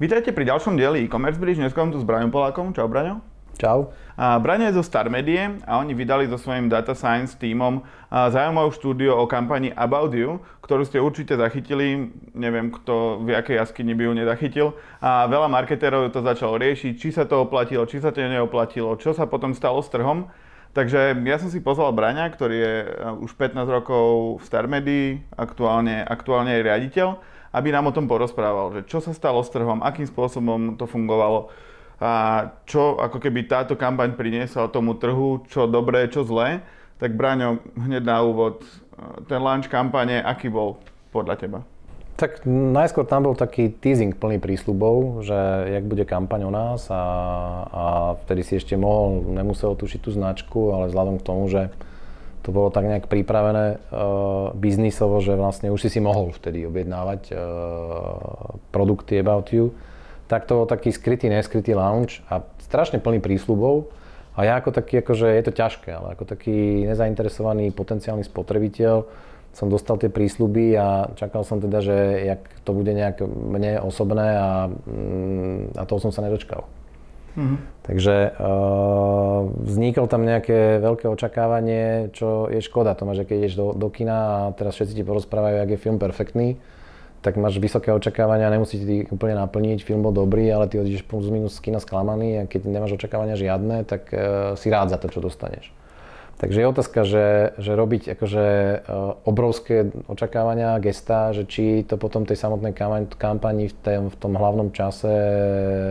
Vítajte pri ďalšom dieli e-commerce bridge. Dnes tu s Braňom Polákom. Čau Braňo. Čau. A Braňo je zo Star Medie a oni vydali so svojím data science tímom zaujímavú štúdiu o kampani About You, ktorú ste určite zachytili. Neviem, kto v jakej jaskyni by ju nezachytil. A veľa marketérov to začalo riešiť, či sa to oplatilo, či sa to neoplatilo, čo sa potom stalo s trhom. Takže ja som si pozval Braňa, ktorý je už 15 rokov v Star Medii, aktuálne, aktuálne je riaditeľ aby nám o tom porozprával, že čo sa stalo s trhom, akým spôsobom to fungovalo a čo ako keby táto kampaň priniesla tomu trhu, čo dobré, čo zlé. Tak Braňo, hneď na úvod, ten launch kampane, aký bol podľa teba? Tak najskôr tam bol taký teasing plný prísľubov, že jak bude kampaň o nás a, a vtedy si ešte mohol, nemusel tušiť tú značku, ale vzhľadom k tomu, že to bolo tak nejak pripravené uh, biznisovo, že vlastne už si si mohol vtedy objednávať uh, produkty About You. Tak to bol taký skrytý, neskrytý lounge a strašne plný prísľubov. A ja ako taký, akože je to ťažké, ale ako taký nezainteresovaný potenciálny spotrebiteľ som dostal tie prísľuby a čakal som teda, že jak to bude nejak mne osobné a, mm, a toho som sa nedočkal. Mm-hmm. Takže uh, vzniklo tam nejaké veľké očakávanie, čo je škoda. To máš, keď ideš do, do kina a teraz všetci ti porozprávajú, ak je film perfektný, tak máš vysoké očakávania, nemusíš ti úplne naplniť, film bol dobrý, ale ty odídeš plus minus z kina sklamaný a keď nemáš očakávania žiadne, tak uh, si rád za to, čo dostaneš. Takže je otázka, že, že robiť akože uh, obrovské očakávania, gesta, že či to potom tej samotnej kampani v, tém, v tom hlavnom čase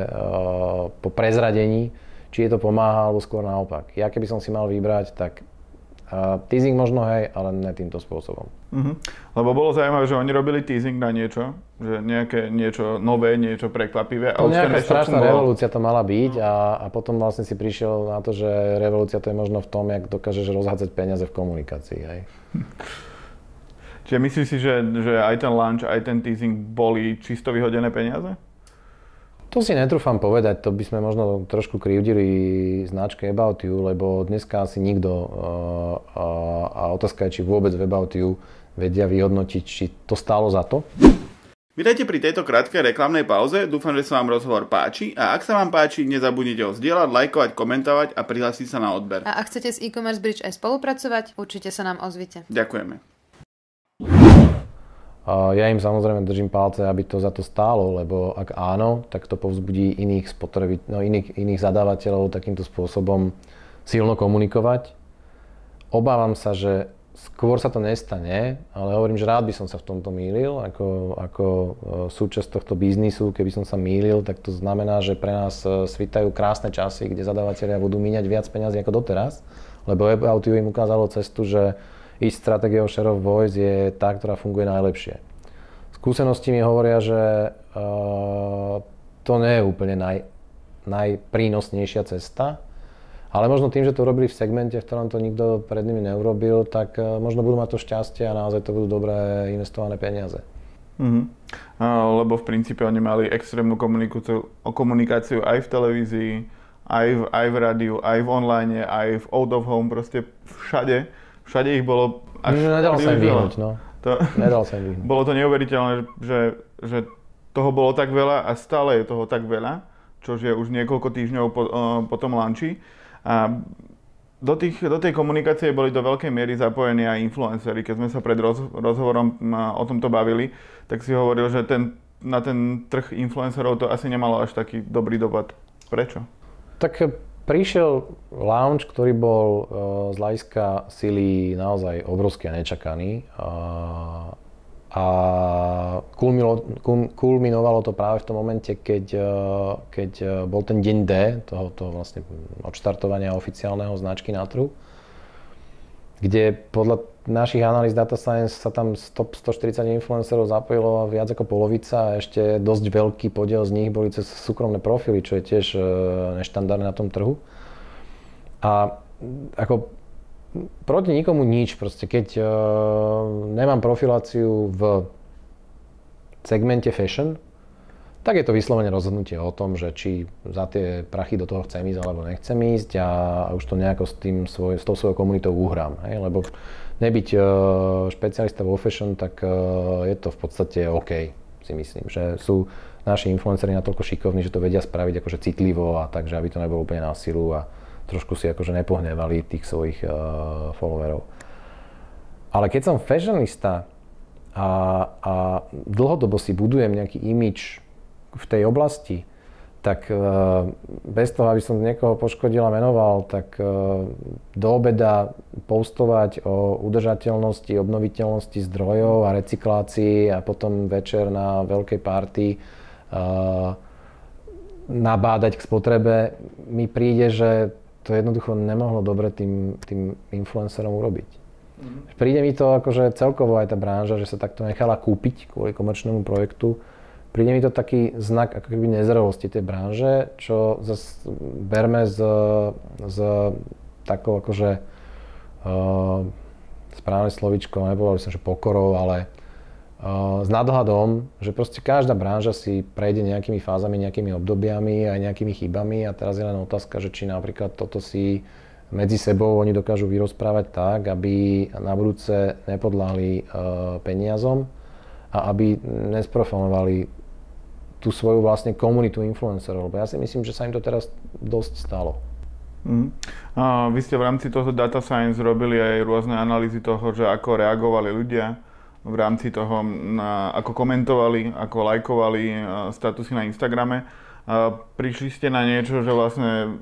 uh, po prezradení, či je to pomáha, alebo skôr naopak. Ja keby som si mal vybrať, tak Uh, teasing možno hej, ale ne týmto spôsobom. Uh-huh. Lebo bolo zaujímavé, že oni robili teasing na niečo, že nejaké niečo nové, niečo prekvapivé. A nejaká strašná revolúcia to mala byť a, a potom vlastne si prišiel na to, že revolúcia to je možno v tom, jak dokážeš rozhádzať peniaze v komunikácii. Hej. Čiže myslíš si, že, že aj ten lunch, aj ten teasing boli čisto vyhodené peniaze? To si netrúfam povedať, to by sme možno trošku krivdili značke About You, lebo dneska asi nikto uh, uh, a otázka je, či vôbec v About You vedia vyhodnotiť, či to stálo za to. Vítajte pri tejto krátkej reklamnej pauze, dúfam, že sa vám rozhovor páči a ak sa vám páči, nezabudnite ho zdieľať, lajkovať, komentovať a prihlásiť sa na odber. A ak chcete s e-commerce bridge aj spolupracovať, určite sa nám ozvite. Ďakujeme. Ja im samozrejme držím palce, aby to za to stálo, lebo ak áno, tak to povzbudí iných, spotrebi- no, iných, iných zadávateľov takýmto spôsobom silno komunikovať. Obávam sa, že skôr sa to nestane, ale hovorím, že rád by som sa v tomto mýlil, ako, ako e, súčasť tohto biznisu, keby som sa mýlil, tak to znamená, že pre nás e, svitajú krásne časy, kde zadávateľia budú míňať viac peniazy ako doteraz, lebo You im ukázalo cestu, že ich stratégiou share of voice je tá, ktorá funguje najlepšie. Skúsenosti mi hovoria, že uh, to nie je úplne naj, najprínosnejšia cesta, ale možno tým, že to robili v segmente, v ktorom to nikto pred nimi neurobil, tak uh, možno budú mať to šťastie a naozaj to budú dobré investované peniaze. Mm-hmm. Lebo v princípe oni mali extrémnu komunikáciu, komunikáciu aj v televízii, aj v, aj v rádiu, aj v online, aj v out of home, proste všade všade ich bolo až... Že nedal sa im vyhnúť, no. To, nedal sa im vyhnúť. Bolo to neuveriteľné, že, že toho bolo tak veľa a stále je toho tak veľa, čo je už niekoľko týždňov po, po tom lanči. A do, tých, do tej komunikácie boli do veľkej miery zapojení aj influencery. Keď sme sa pred roz, rozhovorom o tomto bavili, tak si hovoril, že ten, na ten trh influencerov to asi nemalo až taký dobrý dopad. Prečo? Tak prišiel lounge, ktorý bol uh, z hľadiska sily naozaj obrovský a nečakaný. Uh, a kulminovalo to práve v tom momente, keď, uh, keď bol ten deň D, toho, toho vlastne odštartovania oficiálneho značky na trhu, kde podľa našich analýz Data Science sa tam 100, 140 influencerov zapojilo viac ako polovica a ešte dosť veľký podiel z nich boli cez súkromné profily, čo je tiež e, neštandardné na tom trhu. A ako proti nikomu nič, proste keď uh, nemám profiláciu v segmente fashion, tak je to vyslovene rozhodnutie o tom, že či za tie prachy do toho chcem ísť alebo nechcem ísť a už to nejako s, tým svoj, s tou svojou komunitou uhrám. Hej? Lebo nebyť uh, špecialista vo fashion, tak uh, je to v podstate OK. si myslím, že sú naši influenceri natoľko šikovní, že to vedia spraviť akože citlivo a tak, že aby to nebolo úplne na silu a trošku si akože nepohnevali tých svojich uh, followerov. Ale keď som fashionista a, a dlhodobo si budujem nejaký imič v tej oblasti, tak e, bez toho, aby som niekoho poškodil a menoval, tak e, do obeda postovať o udržateľnosti, obnoviteľnosti zdrojov a recyklácii a potom večer na veľkej party e, nabádať k spotrebe, mi príde, že to jednoducho nemohlo dobre tým, tým influencerom urobiť. Mm. Príde mi to akože celkovo aj tá branža, že sa takto nechala kúpiť kvôli komerčnému projektu, Príde mi to taký znak ako keby nezrelosti tej branže, čo zase berme z, z takou akože uh, správne slovičko, nepovedal by som, že pokorou, ale uh, s nadhľadom, že proste každá branža si prejde nejakými fázami, nejakými obdobiami aj nejakými chybami a teraz je len otázka, že či napríklad toto si medzi sebou oni dokážu vyrozprávať tak, aby na budúce nepodláhli uh, peniazom a aby nesprofanovali tú svoju vlastne komunitu influencerov, lebo ja si myslím, že sa im to teraz dosť stalo. Mm. A vy ste v rámci toho data science robili aj rôzne analýzy toho, že ako reagovali ľudia v rámci toho, na, ako komentovali, ako lajkovali statusy na Instagrame. A prišli ste na niečo, že vlastne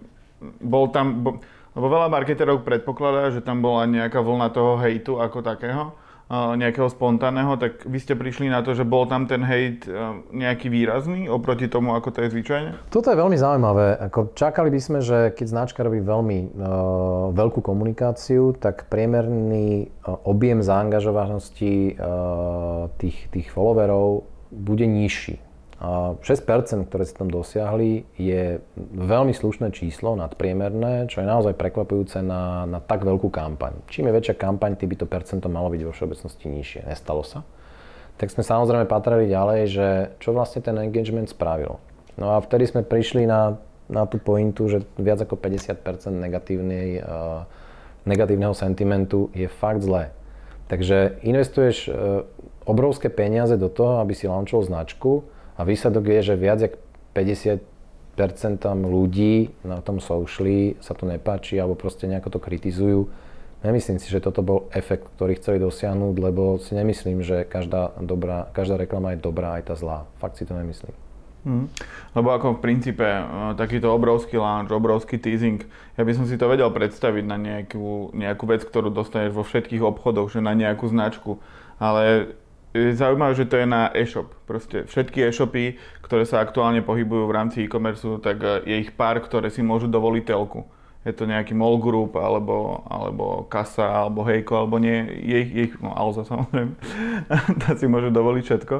bol tam, bo, lebo veľa marketerov predpokladá, že tam bola nejaká vlna toho hejtu ako takého nejakého spontánneho, tak vy ste prišli na to, že bol tam ten hejt nejaký výrazný oproti tomu, ako to je zvyčajne? Toto je veľmi zaujímavé. Ako čakali by sme, že keď značka robí veľmi uh, veľkú komunikáciu, tak priemerný uh, objem zaangažovanosti uh, tých, tých followerov bude nižší. 6%, ktoré sa tam dosiahli, je veľmi slušné číslo, nadpriemerné, čo je naozaj prekvapujúce na, na tak veľkú kampaň. Čím je väčšia kampaň, tým by to percento malo byť vo všeobecnosti nižšie. Nestalo sa. Tak sme samozrejme patrali ďalej, že čo vlastne ten engagement spravil. No a vtedy sme prišli na, na tú pointu, že viac ako 50% negatívnej, uh, negatívneho sentimentu je fakt zlé. Takže investuješ uh, obrovské peniaze do toho, aby si launchol značku, a výsledok je, že viac ako 50% ľudí na tom sociali sa to nepáči alebo proste nejako to kritizujú. Nemyslím si, že toto bol efekt, ktorý chceli dosiahnuť, lebo si nemyslím, že každá, dobrá, každá reklama je dobrá aj tá zlá. Fakt si to nemyslím. Hmm. Lebo ako v princípe e, takýto obrovský launch, obrovský teasing, ja by som si to vedel predstaviť na nejakú, nejakú vec, ktorú dostaneš vo všetkých obchodoch, že na nejakú značku. Ale je zaujímavé, že to je na e-shop. Proste všetky e-shopy, ktoré sa aktuálne pohybujú v rámci e-commerce, tak e, je ich pár, ktoré si môžu dovoliť telku. Je to nejaký mall group, alebo, alebo kasa, alebo hejko, alebo nie. Je ich, je ich no Alza samozrejme. tá si môže dovoliť všetko.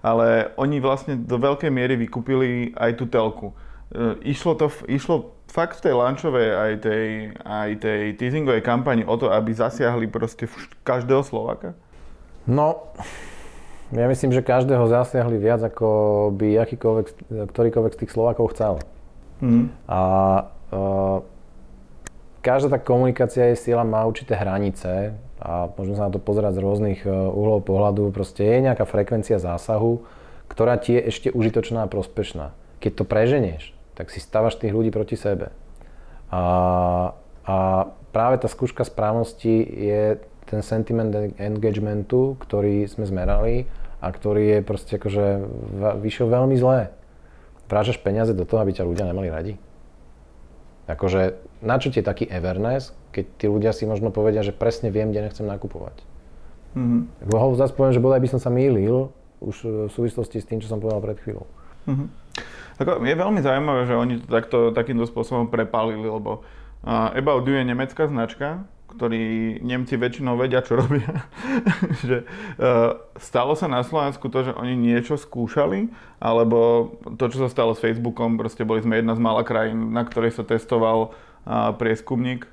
Ale oni vlastne do veľkej miery vykúpili aj tú telku. E, išlo to, išlo fakt v tej launchovej aj tej, aj tej teasingovej kampani o to, aby zasiahli proste každého Slováka? No, ja myslím, že každého zasiahli viac, ako by akýkoľvek, ktorýkoľvek z tých Slovákov chcel. Mm. A uh, každá tá komunikácia je sila má určité hranice a môžeme sa na to pozerať z rôznych uh, uhlov pohľadu. Proste je nejaká frekvencia zásahu, ktorá ti je ešte užitočná a prospešná. Keď to preženieš, tak si stavaš tých ľudí proti sebe. A, a práve tá skúška správnosti je ten sentiment engagementu, ktorý sme zmerali a ktorý je proste akože vyšiel veľmi zlé. Vrážaš peniaze do toho, aby ťa ľudia nemali radi? Akože, na čo ti je taký Everness, keď tí ľudia si možno povedia, že presne viem, kde nechcem nakupovať. Mm-hmm. Lebo zase poviem, že bodaj by som sa mýlil už v súvislosti s tým, čo som povedal pred chvíľou. Mm-hmm. Ako, je veľmi zaujímavé, že oni to takto, takýmto spôsobom prepálili, lebo uh, About You je nemecká značka, ktorí Nemci väčšinou vedia, čo robia. že uh, stalo sa na Slovensku to, že oni niečo skúšali, alebo to, čo sa stalo s Facebookom, proste boli sme jedna z mála krajín, na ktorej sa testoval uh, prieskumník.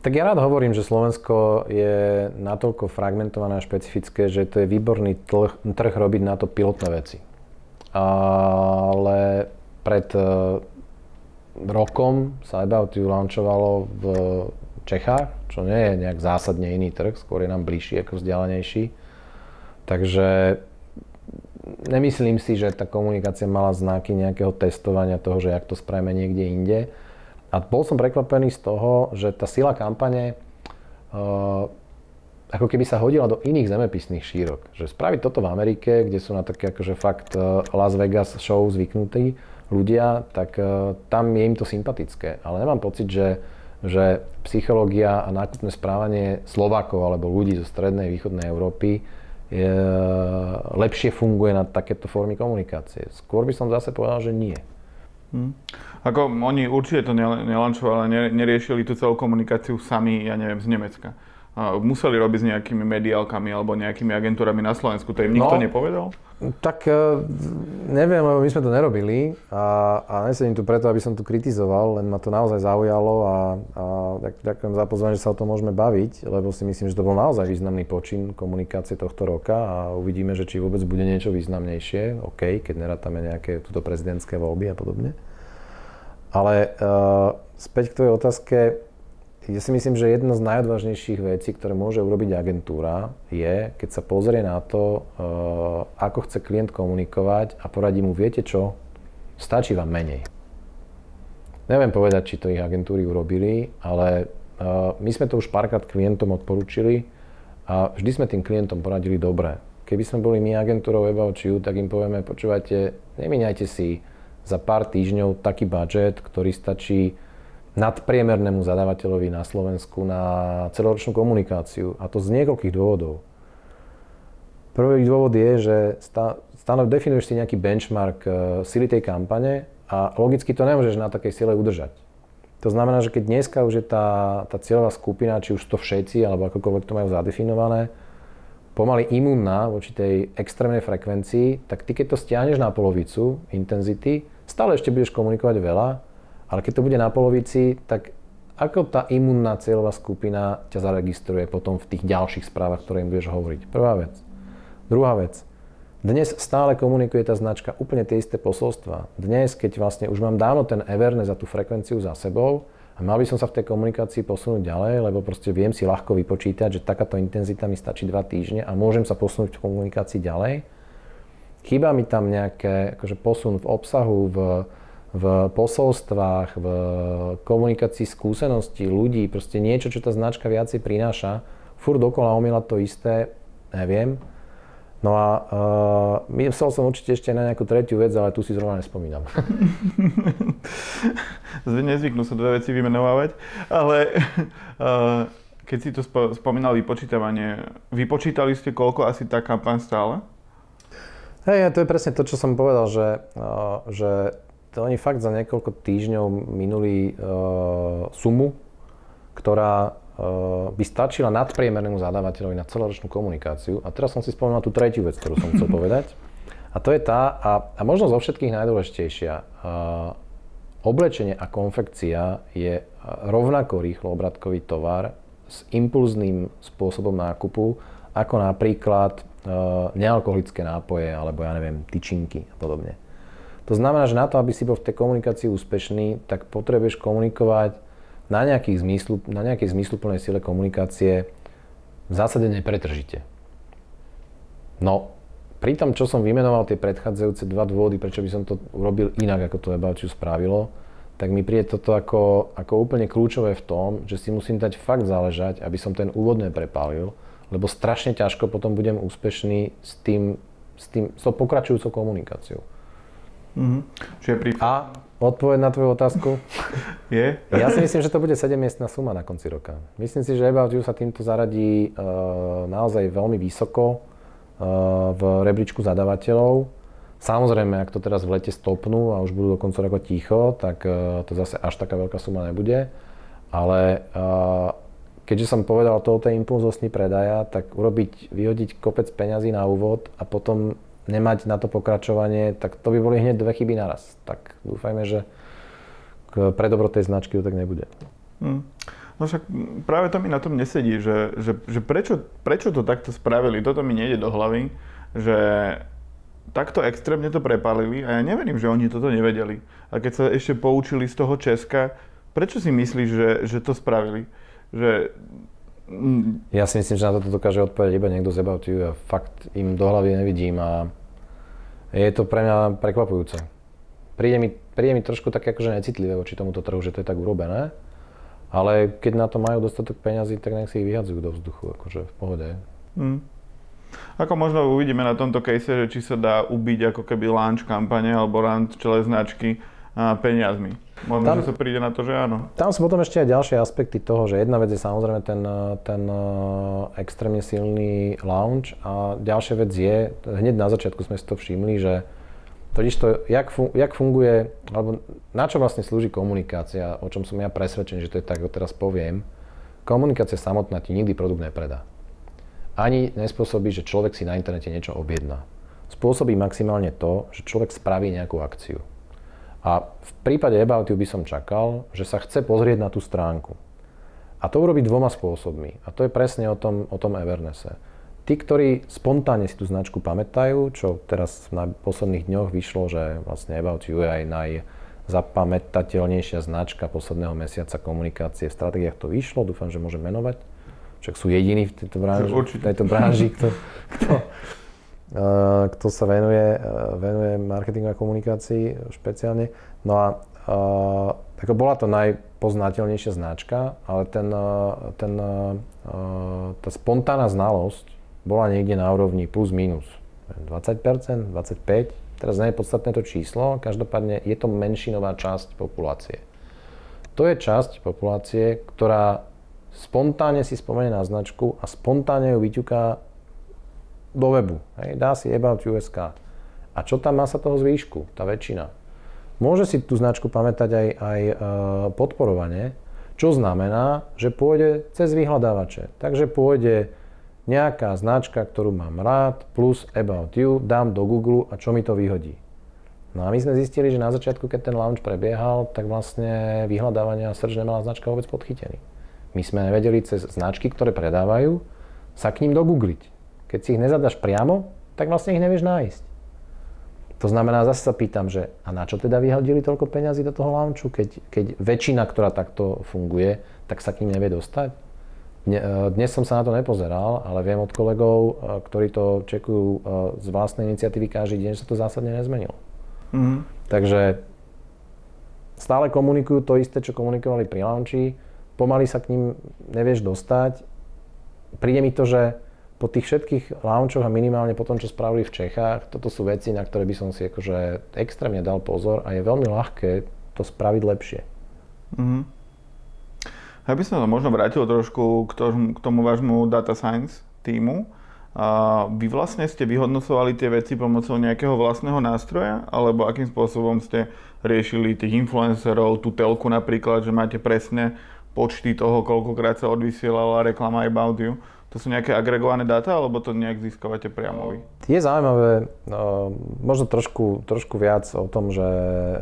Tak ja rád hovorím, že Slovensko je natoľko fragmentované a špecifické, že to je výborný trh, trh robiť na to pilotné veci. Ale pred uh, rokom sa About You launchovalo v Čechách, čo nie je nejak zásadne iný trh, skôr je nám bližší ako vzdialenejší. Takže nemyslím si, že tá komunikácia mala znaky nejakého testovania toho, že jak to spravíme niekde inde. A bol som prekvapený z toho, že tá sila kampane uh, ako keby sa hodila do iných zemepisných šírok. Že spraviť toto v Amerike, kde sú na také akože fakt uh, Las Vegas show zvyknutí ľudia, tak uh, tam je im to sympatické. Ale nemám pocit, že, že psychológia a nákupné správanie Slovákov alebo ľudí zo strednej východnej Európy je, lepšie funguje na takéto formy komunikácie. Skôr by som zase povedal, že nie. Hmm. Ako oni určite to nelančovali, neriešili tú celú komunikáciu sami, ja neviem, z Nemecka. Museli robiť s nejakými mediálkami alebo nejakými agentúrami na Slovensku, to im nikto no, nepovedal? Tak e, neviem, lebo my sme to nerobili a, a nesedím tu preto, aby som tu kritizoval, len ma to naozaj zaujalo a, a tak, ďakujem za pozvanie, že sa o tom môžeme baviť, lebo si myslím, že to bol naozaj významný počin komunikácie tohto roka a uvidíme, že či vôbec bude niečo významnejšie, OK, keď nerátame nejaké túto prezidentské voľby a podobne. Ale uh, späť k tvojej otázke, ja si myslím, že jedna z najodvážnejších vecí, ktoré môže urobiť agentúra, je, keď sa pozrie na to, uh, ako chce klient komunikovať a poradí mu, viete čo, stačí vám menej. Neviem povedať, či to ich agentúry urobili, ale uh, my sme to už párkrát klientom odporúčili a vždy sme tým klientom poradili dobre. Keby sme boli my agentúrou You, tak im povieme, počúvajte, nemíňajte si za pár týždňov taký budget, ktorý stačí nadpriemernému zadávateľovi na Slovensku na celoročnú komunikáciu. A to z niekoľkých dôvodov. Prvý dôvod je, že stanov definuješ si nejaký benchmark uh, sily tej kampane a logicky to nemôžeš na takej sile udržať. To znamená, že keď dneska už je tá, tá cieľová skupina, či už to všetci, alebo akokoľvek to majú zadefinované, pomaly imúnna voči tej extrémnej frekvencii, tak ty keď to stiahneš na polovicu intenzity, stále ešte budeš komunikovať veľa, ale keď to bude na polovici, tak ako tá imunná cieľová skupina ťa zaregistruje potom v tých ďalších správach, ktoré im budeš hovoriť? Prvá vec. Druhá vec. Dnes stále komunikuje tá značka úplne tie isté posolstva. Dnes, keď vlastne už mám dávno ten Everne za tú frekvenciu za sebou a mal by som sa v tej komunikácii posunúť ďalej, lebo proste viem si ľahko vypočítať, že takáto intenzita mi stačí 2 týždne a môžem sa posunúť v komunikácii ďalej. Chýba mi tam nejaké akože posun v obsahu, v v posolstvách, v komunikácii skúseností ľudí, proste niečo, čo tá značka viacej prináša. Fur dokola omýla to isté, neviem. No a uh, myslel som určite ešte na nejakú tretiu vec, ale tu si zrovna nespomínam. Nezvyknú sa dve veci vymenovávať, ale uh, keď si to spo, spomínal vypočítavanie, vypočítali ste, koľko asi tá kampaň stále? Hej, to je presne to, čo som povedal, že, uh, že to oni fakt za niekoľko týždňov minuli uh, sumu, ktorá uh, by stačila nadpriemernému zadávateľovi na celoročnú komunikáciu. A teraz som si spomenul tú tretiu vec, ktorú som chcel povedať. A to je tá, a, a možno zo všetkých najdôležitejšia, uh, oblečenie a konfekcia je rovnako rýchlo obratkový tovar s impulzným spôsobom nákupu, ako napríklad uh, nealkoholické nápoje, alebo ja neviem, tyčinky a podobne. To znamená, že na to, aby si bol v tej komunikácii úspešný, tak potrebuješ komunikovať na, nejakých zmyslu, na nejakej zmysluplnej sile komunikácie v zásade nepretržite. No, pri tom, čo som vymenoval tie predchádzajúce dva dôvody, prečo by som to urobil inak, ako to About You spravilo, tak mi príde toto ako, ako úplne kľúčové v tom, že si musím dať fakt záležať, aby som ten úvod neprepálil, lebo strašne ťažko potom budem úspešný s tým, s, tým, s tou pokračujúcou komunikáciou. Mm-hmm. Čiže pri... A odpoveď na tvoju otázku? je? Ja si myslím, že to bude 7-miestná suma na konci roka. Myslím si, že About You sa týmto zaradí uh, naozaj veľmi vysoko uh, v rebríčku zadavateľov. Samozrejme, ak to teraz v lete stopnú a už budú do konca roka ticho, tak uh, to zase až taká veľká suma nebude. Ale uh, keďže som povedal to o tej impulznosti predaja, tak urobiť, vyhodiť kopec peňazí na úvod a potom nemať na to pokračovanie, tak to by boli hneď dve chyby naraz. Tak dúfajme, že pre dobro tej značky to tak nebude. Hmm. No však práve to mi na tom nesedí, že, že, že prečo, prečo to takto spravili, toto mi nejde do hlavy, že takto extrémne to prepálili a ja neverím, že oni toto nevedeli. A keď sa ešte poučili z toho Česka, prečo si myslíš, že, že to spravili? Že ja si myslím, že na to dokáže odpovedať iba niekto z About You. Ja fakt im do hlavy nevidím a Je to pre mňa prekvapujúce. Príde mi, príde mi trošku také akože necitlivé voči tomuto trhu, že to je tak urobené. Ale keď na to majú dostatok peňazí, tak nech si ich vyhadzujú do vzduchu, akože v pohode. Mm. Ako možno uvidíme na tomto case, že či sa dá ubiť ako keby launch kampane alebo launch celé značky peniazmi. Možno, tam, že sa príde na to, že áno. Tam sú potom ešte aj ďalšie aspekty toho, že jedna vec je samozrejme ten, ten e, extrémne silný launch a ďalšia vec je, hneď na začiatku sme si to všimli, že totiž to, jak, jak funguje, alebo na čo vlastne slúži komunikácia, o čom som ja presvedčený, že to je tak, ako teraz poviem, komunikácia samotná ti nikdy produkt nepredá. Ani nespôsobí, že človek si na internete niečo objedná. Spôsobí maximálne to, že človek spraví nejakú akciu. A v prípade About You by som čakal, že sa chce pozrieť na tú stránku. A to urobí dvoma spôsobmi. A to je presne o tom, o tom Evernesse. Tí, ktorí spontánne si tú značku pamätajú, čo teraz na posledných dňoch vyšlo, že vlastne About You je aj najzapamätateľnejšia značka posledného mesiaca komunikácie v stratégiách to vyšlo, dúfam, že môžem menovať. Však sú jediní v tejto branži, v tejto branži kto, kto, kto sa venuje, eh, venuje marketingu a komunikácii špeciálne. No a uh, ako bola to najpoznateľnejšia značka, ale ten, ten, tá spontánna znalosť bola niekde na úrovni plus minus 20%, 25%. Teraz nie je podstatné to číslo, každopádne je to menšinová časť populácie. To je časť populácie, ktorá spontánne si spomenie na značku a spontánne ju vyťuká do webu. Hej, dá si About USK. A čo tam má sa toho zvýšku, tá väčšina? Môže si tú značku pamätať aj, aj e, podporovanie, čo znamená, že pôjde cez vyhľadávače. Takže pôjde nejaká značka, ktorú mám rád, plus About You, dám do Google a čo mi to vyhodí. No a my sme zistili, že na začiatku, keď ten launch prebiehal, tak vlastne vyhľadávania srž nemala značka vôbec podchytený. My sme nevedeli cez značky, ktoré predávajú, sa k ním dogoogliť. Keď si ich nezadaš priamo, tak vlastne ich nevieš nájsť. To znamená, zase sa pýtam, že a na čo teda vyhodili toľko peňazí do toho launchu, keď, keď väčšina, ktorá takto funguje, tak sa k ním nevie dostať? E, dnes som sa na to nepozeral, ale viem od kolegov, e, ktorí to čekujú e, z vlastnej iniciatívy každý deň, že sa to zásadne nezmenilo. Mm-hmm. Takže stále komunikujú to isté, čo komunikovali pri launchi, pomaly sa k ním nevieš dostať. Príde mi to, že po tých všetkých launchoch a minimálne po tom, čo spravili v Čechách, toto sú veci, na ktoré by som si akože extrémne dal pozor a je veľmi ľahké to spraviť lepšie. Mm-hmm. Ja by som to možno vrátil trošku k tomu, k tomu vášmu data science týmu. Vy vlastne ste vyhodnocovali tie veci pomocou nejakého vlastného nástroja, alebo akým spôsobom ste riešili tých influencerov, tú telku napríklad, že máte presne počty toho, koľkokrát sa odvysielala reklama About You. To sú nejaké agregované dáta, alebo to nejak získavate priamo vy? Je zaujímavé, no, možno trošku, trošku viac o tom, že,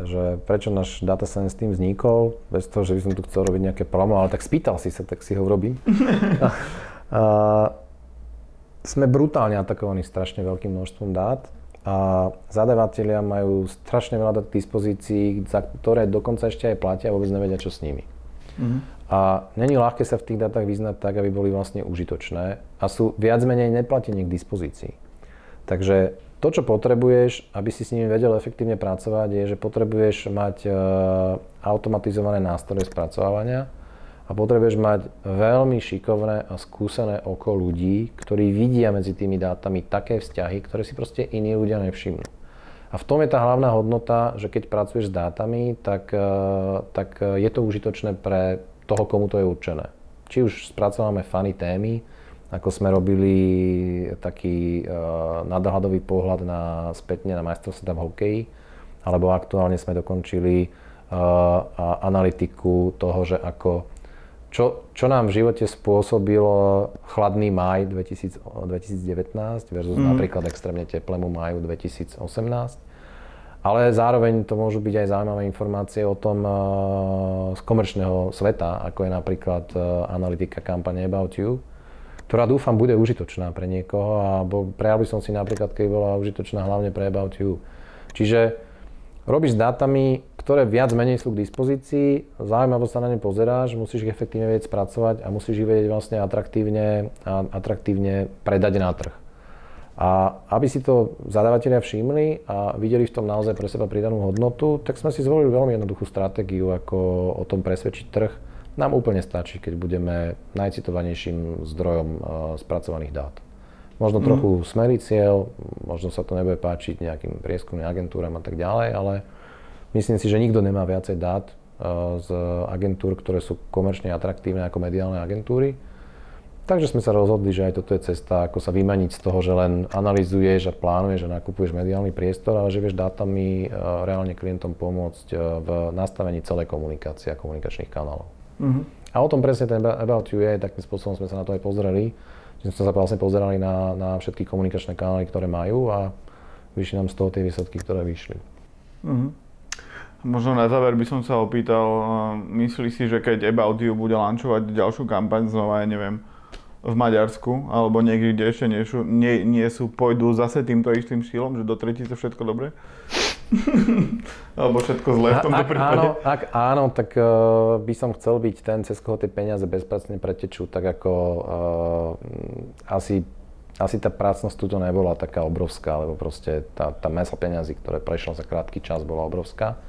že prečo náš data science tým vznikol, bez toho, že by som tu chcel robiť nejaké promo, ale tak spýtal si sa, tak si ho urobím. a, a, sme brutálne atakovaní strašne veľkým množstvom dát a zadavatelia majú strašne veľa dát k dispozícii, za ktoré dokonca ešte aj platia a vôbec nevedia, čo s nimi. Mm-hmm. A není ľahké sa v tých dátach vyznať tak, aby boli vlastne užitočné a sú viac menej neplatenie k dispozícii. Takže to, čo potrebuješ, aby si s nimi vedel efektívne pracovať, je, že potrebuješ mať e, automatizované nástroje spracovávania a potrebuješ mať veľmi šikovné a skúsené oko ľudí, ktorí vidia medzi tými dátami také vzťahy, ktoré si proste iní ľudia nevšimnú. A v tom je tá hlavná hodnota, že keď pracuješ s dátami, tak, e, tak je to užitočné pre toho, komu to je určené. Či už spracovávame funny témy, ako sme robili taký uh, nadhľadový pohľad na spätne na majstrovstvá v hokeji, alebo aktuálne sme dokončili uh, analytiku toho, že ako, čo, čo nám v živote spôsobilo chladný maj 2000, 2019 versus mm. napríklad extrémne teplému maju 2018 ale zároveň to môžu byť aj zaujímavé informácie o tom uh, z komerčného sveta, ako je napríklad uh, analytika kampane About You, ktorá dúfam bude užitočná pre niekoho a prejal by som si napríklad, keď bola užitočná hlavne pre About You. Čiže robíš s dátami, ktoré viac menej sú k dispozícii, zaujímavo sa na ne pozeráš, musíš ich efektívne vedieť spracovať a musíš ich vedieť vlastne atraktívne, atraktívne predať na trh. A aby si to zadávateľia všimli a videli v tom naozaj pre seba pridanú hodnotu, tak sme si zvolili veľmi jednoduchú stratégiu, ako o tom presvedčiť trh. Nám úplne stačí, keď budeme najcitovanejším zdrojom uh, spracovaných dát. Možno mm. trochu smerý cieľ, možno sa to nebude páčiť nejakým prieskumným agentúram a tak ďalej, ale myslím si, že nikto nemá viacej dát uh, z agentúr, ktoré sú komerčne atraktívne ako mediálne agentúry Takže sme sa rozhodli, že aj toto je cesta, ako sa vymaniť z toho, že len analizuješ a plánuješ a nakupuješ mediálny priestor, ale že vieš dátami e, reálne klientom pomôcť e, v nastavení celej komunikácie a komunikačných kanálov. Uh-huh. A o tom presne ten About You je, takým spôsobom sme sa na to aj pozreli, že sme sa vlastne pozerali na, na všetky komunikačné kanály, ktoré majú a vyšli nám z toho tie výsledky, ktoré vyšli. Uh-huh. Možno na záver by som sa opýtal, e, myslíš si, že keď About You bude lanchovať ďalšiu kampaň znova, ja neviem, v Maďarsku, alebo niekde, kde ešte nie sú, nie, nie sú, pôjdu zase týmto istým štýlom, že do tretice všetko dobre? alebo všetko zlé v tomto ak, prípade? Áno, ak áno, tak uh, by som chcel byť ten, cez koho tie peniaze bezpracne pretečú, tak ako uh, asi, asi tá prácnosť tu nebola taká obrovská, lebo proste tá, tá mesa peňazí, ktoré prešla za krátky čas, bola obrovská.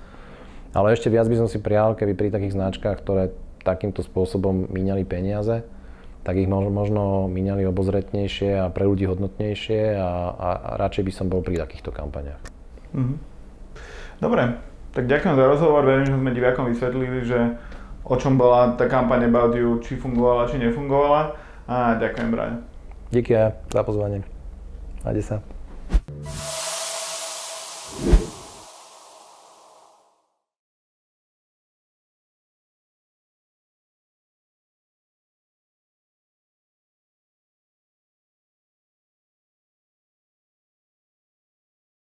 Ale ešte viac by som si prijal, keby pri takých značkách, ktoré takýmto spôsobom míňali peniaze, tak ich možno míňali obozretnejšie a pre ľudí hodnotnejšie a, a, a radšej by som bol pri takýchto kampaniach. Mm-hmm. Dobre, tak ďakujem za rozhovor. Verím, že sme divákom vysvetlili, že o čom bola tá kampaň About You, či fungovala, či nefungovala. A ďakujem, Brian. Díky za pozvanie. Majte sa.